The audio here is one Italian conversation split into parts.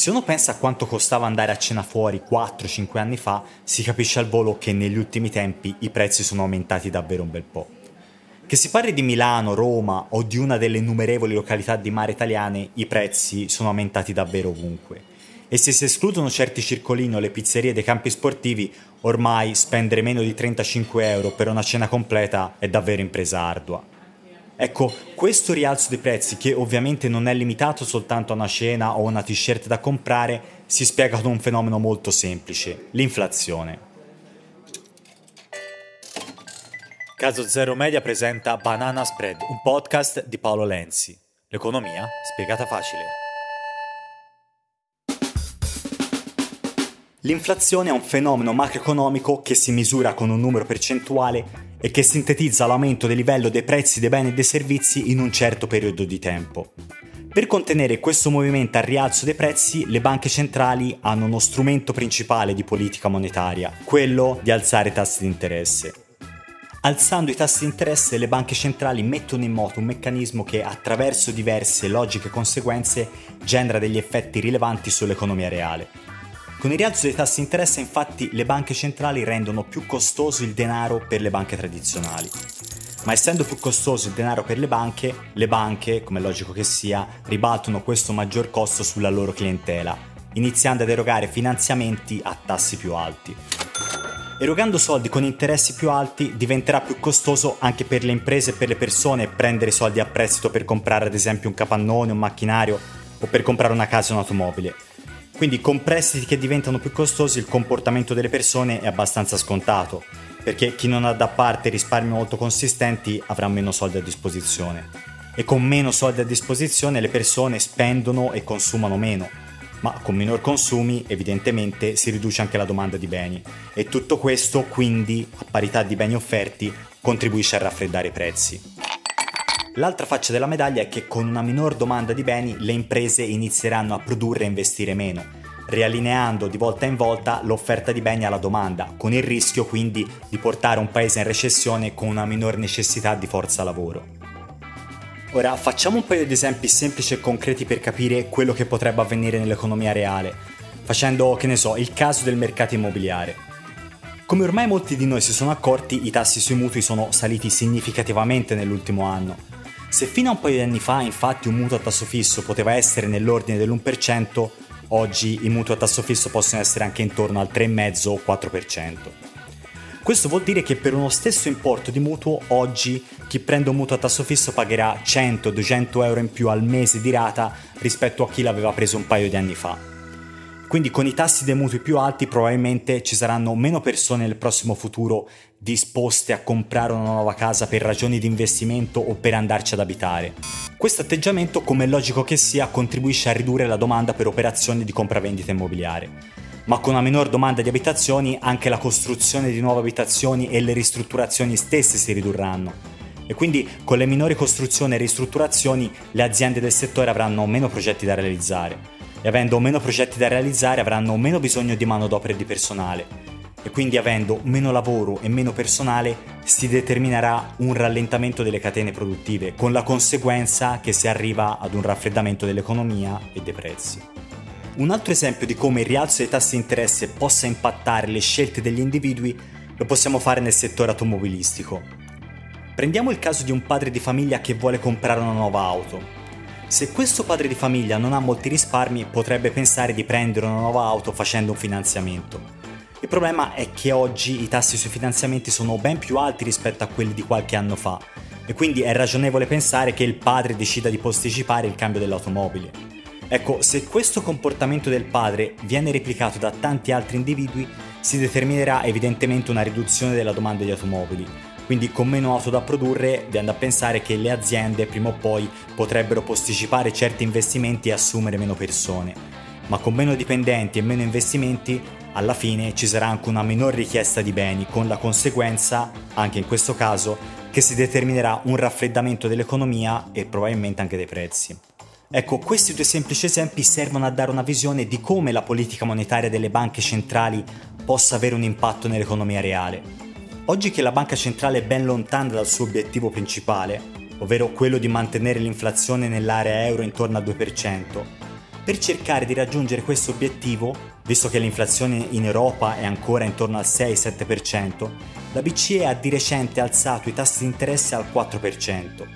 Se uno pensa a quanto costava andare a cena fuori 4-5 anni fa, si capisce al volo che negli ultimi tempi i prezzi sono aumentati davvero un bel po'. Che si parli di Milano, Roma o di una delle innumerevoli località di mare italiane, i prezzi sono aumentati davvero ovunque. E se si escludono certi circolini o le pizzerie dei campi sportivi, ormai spendere meno di 35 euro per una cena completa è davvero impresa ardua. Ecco, questo rialzo dei prezzi, che ovviamente non è limitato soltanto a una cena o una t-shirt da comprare, si spiega con un fenomeno molto semplice, l'inflazione. Caso Zero Media presenta Banana Spread, un podcast di Paolo Lenzi. L'economia spiegata facile. L'inflazione è un fenomeno macroeconomico che si misura con un numero percentuale e che sintetizza l'aumento del livello dei prezzi dei beni e dei servizi in un certo periodo di tempo. Per contenere questo movimento al rialzo dei prezzi, le banche centrali hanno uno strumento principale di politica monetaria, quello di alzare i tassi di interesse. Alzando i tassi di interesse le banche centrali mettono in moto un meccanismo che attraverso diverse logiche conseguenze genera degli effetti rilevanti sull'economia reale. Con il rialzo dei tassi di interesse infatti le banche centrali rendono più costoso il denaro per le banche tradizionali. Ma essendo più costoso il denaro per le banche, le banche, come è logico che sia, ribaltano questo maggior costo sulla loro clientela, iniziando ad erogare finanziamenti a tassi più alti. Erogando soldi con interessi più alti diventerà più costoso anche per le imprese e per le persone prendere soldi a prestito per comprare ad esempio un capannone, un macchinario o per comprare una casa o un'automobile. Quindi con prestiti che diventano più costosi il comportamento delle persone è abbastanza scontato, perché chi non ha da parte risparmi molto consistenti avrà meno soldi a disposizione. E con meno soldi a disposizione le persone spendono e consumano meno, ma con minor consumi evidentemente si riduce anche la domanda di beni e tutto questo quindi a parità di beni offerti contribuisce a raffreddare i prezzi. L'altra faccia della medaglia è che con una minor domanda di beni le imprese inizieranno a produrre e investire meno, riallineando di volta in volta l'offerta di beni alla domanda, con il rischio quindi di portare un paese in recessione con una minor necessità di forza lavoro. Ora facciamo un paio di esempi semplici e concreti per capire quello che potrebbe avvenire nell'economia reale, facendo, che ne so, il caso del mercato immobiliare. Come ormai molti di noi si sono accorti, i tassi sui mutui sono saliti significativamente nell'ultimo anno. Se fino a un paio di anni fa infatti un mutuo a tasso fisso poteva essere nell'ordine dell'1%, oggi i mutui a tasso fisso possono essere anche intorno al 3,5 o 4%. Questo vuol dire che per uno stesso importo di mutuo oggi chi prende un mutuo a tasso fisso pagherà 100-200 euro in più al mese di rata rispetto a chi l'aveva preso un paio di anni fa. Quindi con i tassi dei mutui più alti probabilmente ci saranno meno persone nel prossimo futuro disposte a comprare una nuova casa per ragioni di investimento o per andarci ad abitare. Questo atteggiamento, come è logico che sia, contribuisce a ridurre la domanda per operazioni di compravendita immobiliare ma con una minor domanda di abitazioni anche la costruzione di nuove abitazioni e le ristrutturazioni stesse si ridurranno. E quindi con le minori costruzioni e ristrutturazioni le aziende del settore avranno meno progetti da realizzare e avendo meno progetti da realizzare avranno meno bisogno di manodopera e di personale e quindi avendo meno lavoro e meno personale si determinerà un rallentamento delle catene produttive con la conseguenza che si arriva ad un raffreddamento dell'economia e dei prezzi. Un altro esempio di come il rialzo dei tassi di interesse possa impattare le scelte degli individui lo possiamo fare nel settore automobilistico. Prendiamo il caso di un padre di famiglia che vuole comprare una nuova auto. Se questo padre di famiglia non ha molti risparmi, potrebbe pensare di prendere una nuova auto facendo un finanziamento. Il problema è che oggi i tassi sui finanziamenti sono ben più alti rispetto a quelli di qualche anno fa e quindi è ragionevole pensare che il padre decida di posticipare il cambio dell'automobile. Ecco, se questo comportamento del padre viene replicato da tanti altri individui, si determinerà evidentemente una riduzione della domanda di automobili. Quindi con meno auto da produrre, viene a pensare che le aziende prima o poi potrebbero posticipare certi investimenti e assumere meno persone. Ma con meno dipendenti e meno investimenti, alla fine ci sarà anche una minor richiesta di beni, con la conseguenza, anche in questo caso, che si determinerà un raffreddamento dell'economia e probabilmente anche dei prezzi. Ecco, questi due semplici esempi servono a dare una visione di come la politica monetaria delle banche centrali possa avere un impatto nell'economia reale. Oggi che la banca centrale è ben lontana dal suo obiettivo principale, ovvero quello di mantenere l'inflazione nell'area euro intorno al 2%, Per cercare di raggiungere questo obiettivo, visto che l'inflazione in Europa è ancora intorno al 6-7%, la BCE ha di recente alzato i tassi di interesse al 4%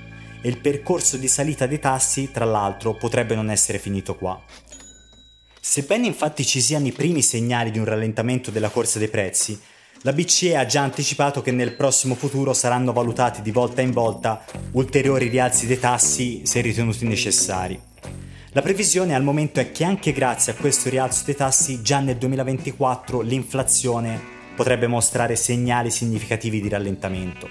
e il percorso di salita dei tassi, tra l'altro, potrebbe non essere finito qua. Sebbene infatti ci siano i primi segnali di un rallentamento della corsa dei prezzi, la BCE ha già anticipato che nel prossimo futuro saranno valutati di volta in volta ulteriori rialzi dei tassi se ritenuti necessari. La previsione al momento è che anche grazie a questo rialzo dei tassi già nel 2024 l'inflazione potrebbe mostrare segnali significativi di rallentamento.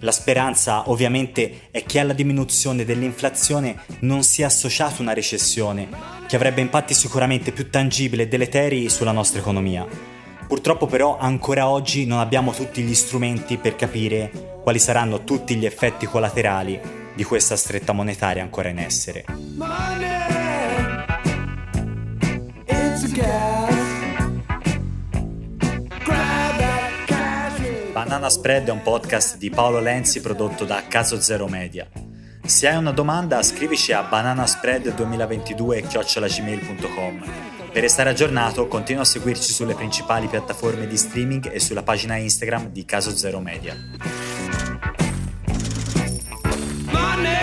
La speranza ovviamente è che alla diminuzione dell'inflazione non sia associata una recessione, che avrebbe impatti sicuramente più tangibili e deleteri sulla nostra economia. Purtroppo però ancora oggi non abbiamo tutti gli strumenti per capire quali saranno tutti gli effetti collaterali di questa stretta monetaria ancora in essere. Banana Spread è un podcast di Paolo Lenzi prodotto da Caso Zero Media. Se hai una domanda scrivici a bananaspread2022.gmail.com per restare aggiornato, continua a seguirci sulle principali piattaforme di streaming e sulla pagina Instagram di Caso Zero Media. Money,